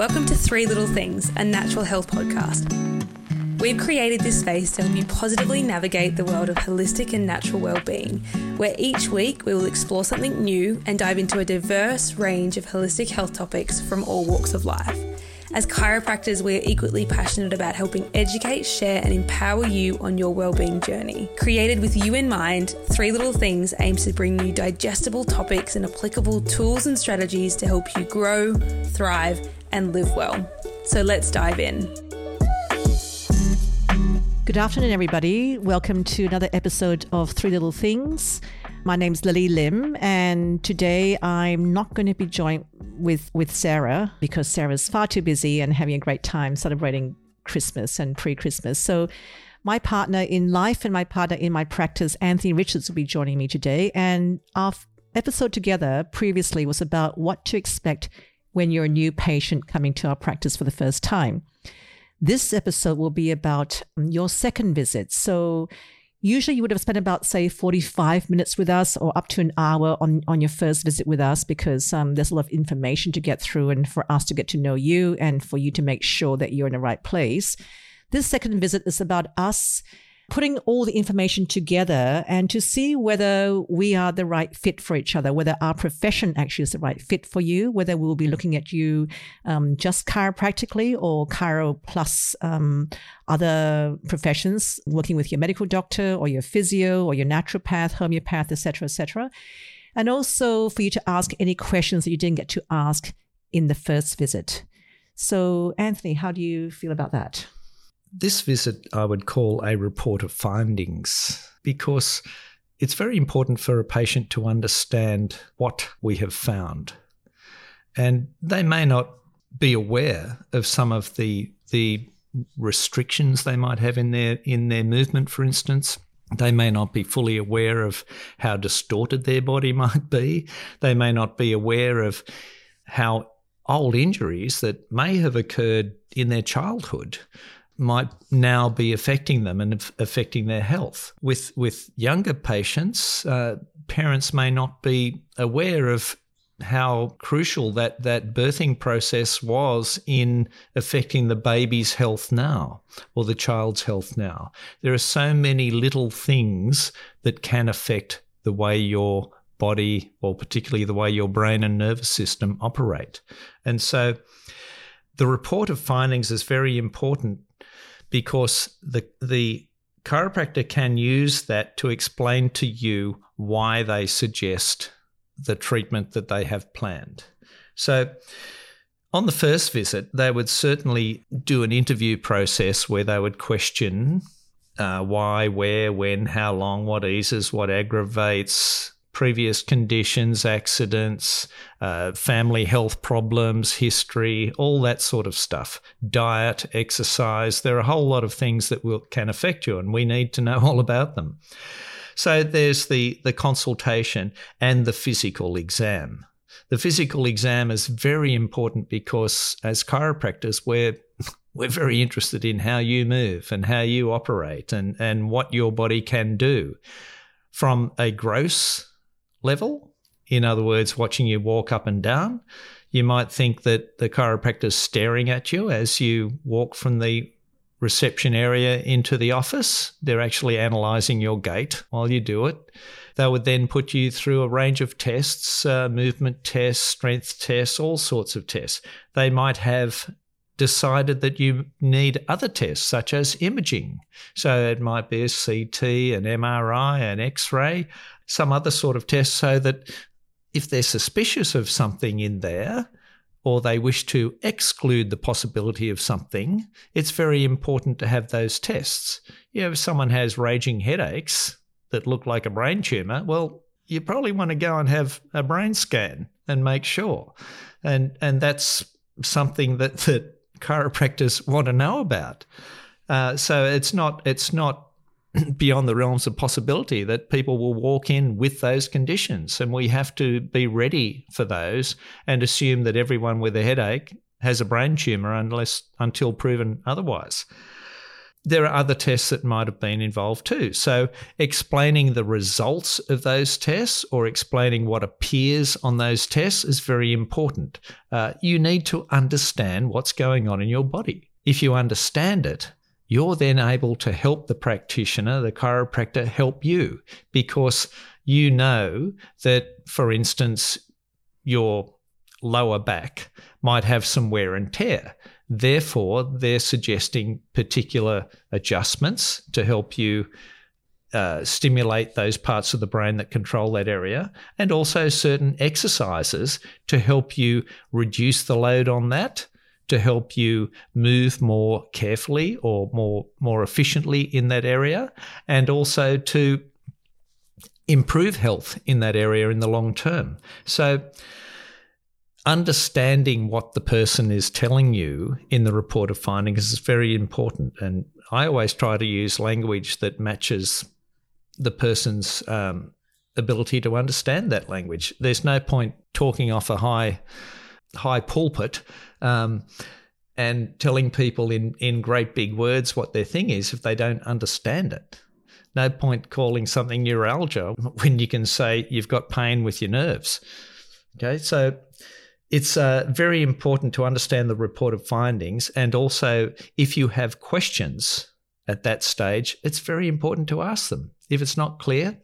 Welcome to Three Little Things, a natural health podcast. We've created this space to help you positively navigate the world of holistic and natural well-being, where each week we will explore something new and dive into a diverse range of holistic health topics from all walks of life. As chiropractors, we are equally passionate about helping educate, share, and empower you on your well-being journey. Created with you in mind, Three Little Things aims to bring you digestible topics and applicable tools and strategies to help you grow, thrive, and live well. So let's dive in. Good afternoon, everybody. Welcome to another episode of Three Little Things. My name's Lily Lim, and today I'm not going to be joined with, with Sarah because Sarah's far too busy and having a great time celebrating Christmas and pre Christmas. So, my partner in life and my partner in my practice, Anthony Richards, will be joining me today. And our episode together previously was about what to expect when you're a new patient coming to our practice for the first time. This episode will be about your second visit. So, usually you would have spent about, say, 45 minutes with us or up to an hour on, on your first visit with us because um, there's a lot of information to get through and for us to get to know you and for you to make sure that you're in the right place. This second visit is about us putting all the information together and to see whether we are the right fit for each other, whether our profession actually is the right fit for you, whether we'll be looking at you um, just chiropractically or chiro plus um, other professions, working with your medical doctor or your physio or your naturopath, homeopath, etc., etc. And also for you to ask any questions that you didn't get to ask in the first visit. So, Anthony, how do you feel about that? This visit I would call a report of findings because it's very important for a patient to understand what we have found. And they may not be aware of some of the the restrictions they might have in their in their movement, for instance. They may not be fully aware of how distorted their body might be. They may not be aware of how old injuries that may have occurred in their childhood might now be affecting them and affecting their health. With with younger patients, uh, parents may not be aware of how crucial that that birthing process was in affecting the baby's health now or the child's health now. There are so many little things that can affect the way your body or particularly the way your brain and nervous system operate. And so the report of findings is very important because the the chiropractor can use that to explain to you why they suggest the treatment that they have planned. So on the first visit, they would certainly do an interview process where they would question uh, why, where, when, how long, what eases, what aggravates, previous conditions, accidents, uh, family health problems, history, all that sort of stuff. Diet, exercise. There are a whole lot of things that will, can affect you, and we need to know all about them. So there's the, the consultation and the physical exam. The physical exam is very important because as chiropractors, we're we're very interested in how you move and how you operate and, and what your body can do. From a gross level. In other words, watching you walk up and down. You might think that the chiropractor's staring at you as you walk from the reception area into the office. They're actually analysing your gait while you do it. They would then put you through a range of tests, uh, movement tests, strength tests, all sorts of tests. They might have decided that you need other tests, such as imaging. So it might be a CT, an MRI, an X ray, some other sort of test, so that if they're suspicious of something in there, or they wish to exclude the possibility of something, it's very important to have those tests. You know, if someone has raging headaches that look like a brain tumor, well, you probably want to go and have a brain scan and make sure. And and that's something that that chiropractors want to know about. Uh, so it's not it's not beyond the realms of possibility that people will walk in with those conditions, and we have to be ready for those and assume that everyone with a headache has a brain tumor unless until proven otherwise. there are other tests that might have been involved too. So, explaining the results of those tests or explaining what appears on those tests is very important. Uh, you need to understand what's going on in your body. If you understand it, you're then able to help the practitioner, the chiropractor, help you because you know that, for instance, your lower back might have some wear and tear. Therefore, they're suggesting particular adjustments to help you uh, stimulate those parts of the brain that control that area, and also certain exercises to help you reduce the load on that, to help you move more carefully or more more efficiently in that area, and also to improve health in that area in the long term. So understanding what the person is telling you in the report of findings is very important. And I always try to use language that matches the person's um, ability to understand that language. There's no point talking off a high high pulpit um, and telling people in in great big words what their thing is if they don't understand it. No point calling something neuralgia when you can say you've got pain with your nerves. Okay, so it's uh, very important to understand the report of findings. And also, if you have questions at that stage, it's very important to ask them. If it's not clear,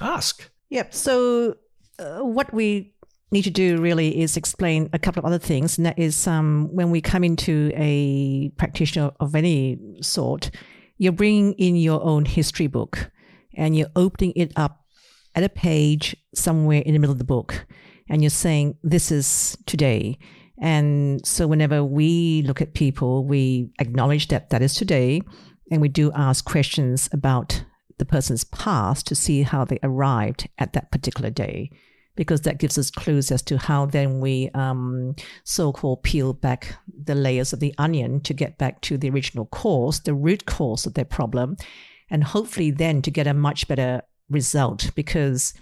ask. Yep. So, uh, what we need to do really is explain a couple of other things. And that is um, when we come into a practitioner of any sort, you're bringing in your own history book and you're opening it up at a page somewhere in the middle of the book and you're saying, this is today. And so whenever we look at people, we acknowledge that that is today. And we do ask questions about the person's past to see how they arrived at that particular day, because that gives us clues as to how then we um, so called peel back the layers of the onion to get back to the original cause, the root cause of their problem, and hopefully then to get a much better result. Because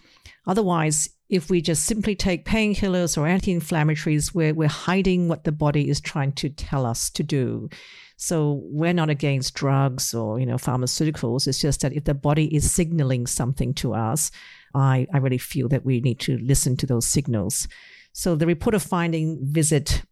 otherwise, if we just simply take painkillers or anti-inflammatories, we're, we're hiding what the body is trying to tell us to do. So we're not against drugs or, you know, pharmaceuticals. It's just that if the body is signaling something to us, I, I really feel that we need to listen to those signals. So the report of finding visit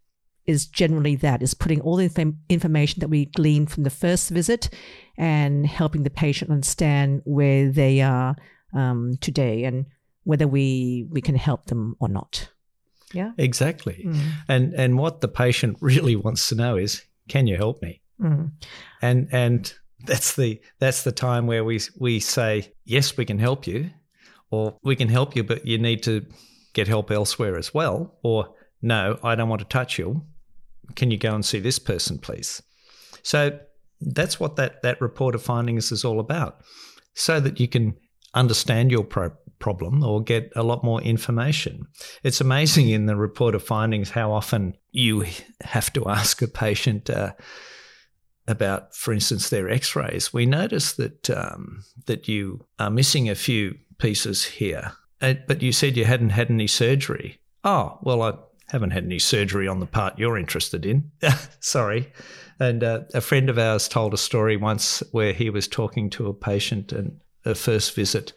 is generally that is putting all the inf- information that we gleaned from the first visit and helping the patient understand where they are um, today. And whether we we can help them or not. Yeah. Exactly. Mm. And and what the patient really wants to know is, can you help me? Mm. And and that's the that's the time where we we say, yes, we can help you, or we can help you, but you need to get help elsewhere as well, or no, I don't want to touch you. Can you go and see this person, please? So that's what that that report of findings is all about, so that you can understand your pro- problem or get a lot more information. It's amazing in the report of findings how often you have to ask a patient uh, about, for instance, their X-rays. We notice that um, that you are missing a few pieces here, uh, but you said you hadn't had any surgery. Oh, well, I haven't had any surgery on the part you're interested in. Sorry. And uh, a friend of ours told a story once where he was talking to a patient and a first visit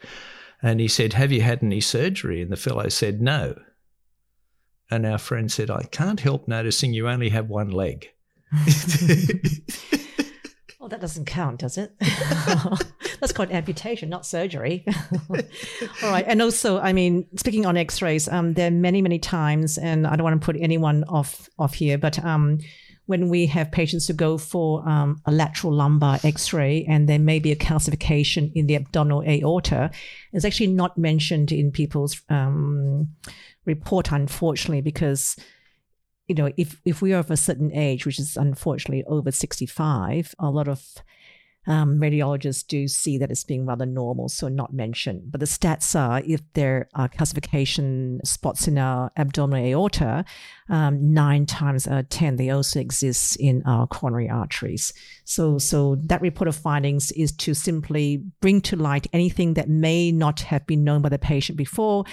and he said, Have you had any surgery? And the fellow said, No. And our friend said, I can't help noticing you only have one leg. well, that doesn't count, does it? That's called amputation, not surgery. All right. And also, I mean, speaking on x rays, um, there are many, many times, and I don't want to put anyone off, off here, but um, when we have patients who go for um, a lateral lumbar x-ray and there may be a calcification in the abdominal aorta it's actually not mentioned in people's um, report unfortunately because you know if, if we are of a certain age which is unfortunately over 65 a lot of um, radiologists do see that as being rather normal, so not mentioned. But the stats are if there are calcification spots in our abdominal aorta, um, nine times out of 10, they also exist in our coronary arteries. So, so that report of findings is to simply bring to light anything that may not have been known by the patient before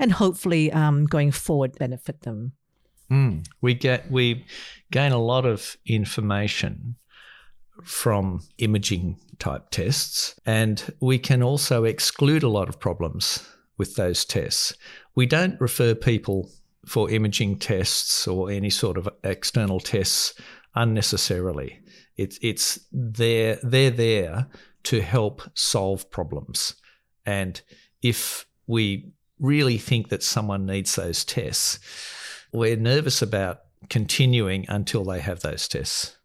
and hopefully um, going forward benefit them. Mm. We get we gain a lot of information from imaging type tests, and we can also exclude a lot of problems with those tests. We don't refer people for imaging tests or any sort of external tests unnecessarily. It's it's they're they're there to help solve problems. And if we really think that someone needs those tests, we're nervous about continuing until they have those tests.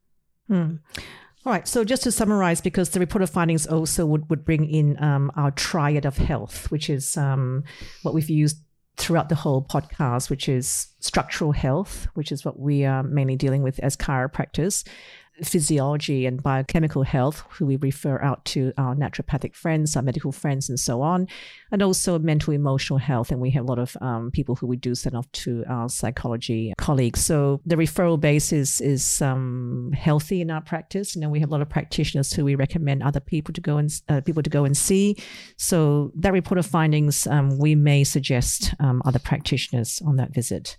Hmm. All right. So just to summarize, because the report of findings also would, would bring in um, our triad of health, which is um, what we've used throughout the whole podcast, which is structural health, which is what we are mainly dealing with as chiropractors physiology and biochemical health, who we refer out to our naturopathic friends, our medical friends, and so on, and also mental emotional health. And we have a lot of um, people who we do send off to our psychology colleagues. So the referral base is is um, healthy in our practice. You know, we have a lot of practitioners who we recommend other people to go and uh, people to go and see. So that report of findings, um, we may suggest um, other practitioners on that visit.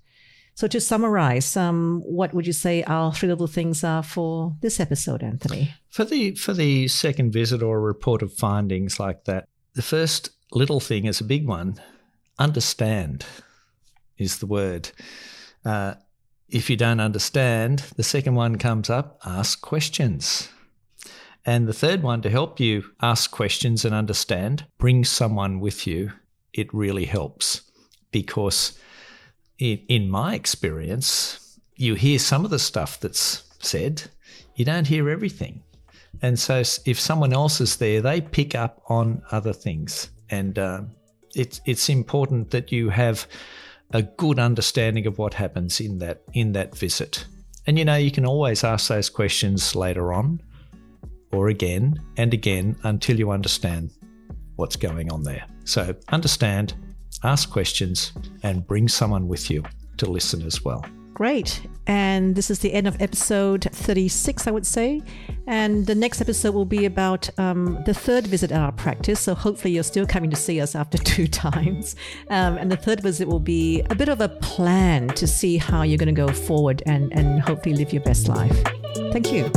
So to summarize, um, what would you say our three little things are for this episode, Anthony? For the for the second visit or report of findings like that, the first little thing is a big one. Understand is the word. Uh, if you don't understand, the second one comes up ask questions. And the third one, to help you ask questions and understand, bring someone with you. It really helps because in, in my experience, you hear some of the stuff that's said, you don't hear everything. And so if someone else is there, they pick up on other things. And uh, it's, it's important that you have a good understanding of what happens in that, in that visit. And you know, you can always ask those questions later on or again and again until you understand what's going on there. So understand, ask questions, and bring someone with you to listen as well. Great. And this is the end of episode 36, I would say. And the next episode will be about um, the third visit at our practice. So hopefully you're still coming to see us after two times. Um, and the third visit will be a bit of a plan to see how you're going to go forward and, and hopefully live your best life. Thank you.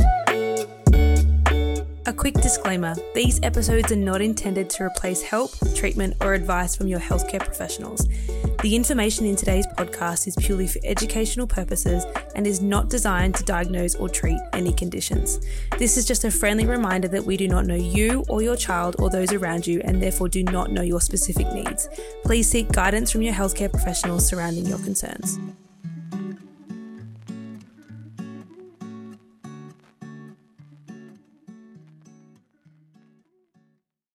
A quick disclaimer these episodes are not intended to replace help, treatment, or advice from your healthcare professionals. The information in today's podcast is purely for educational purposes and is not designed to diagnose or treat any conditions. This is just a friendly reminder that we do not know you or your child or those around you and therefore do not know your specific needs. Please seek guidance from your healthcare professionals surrounding your concerns.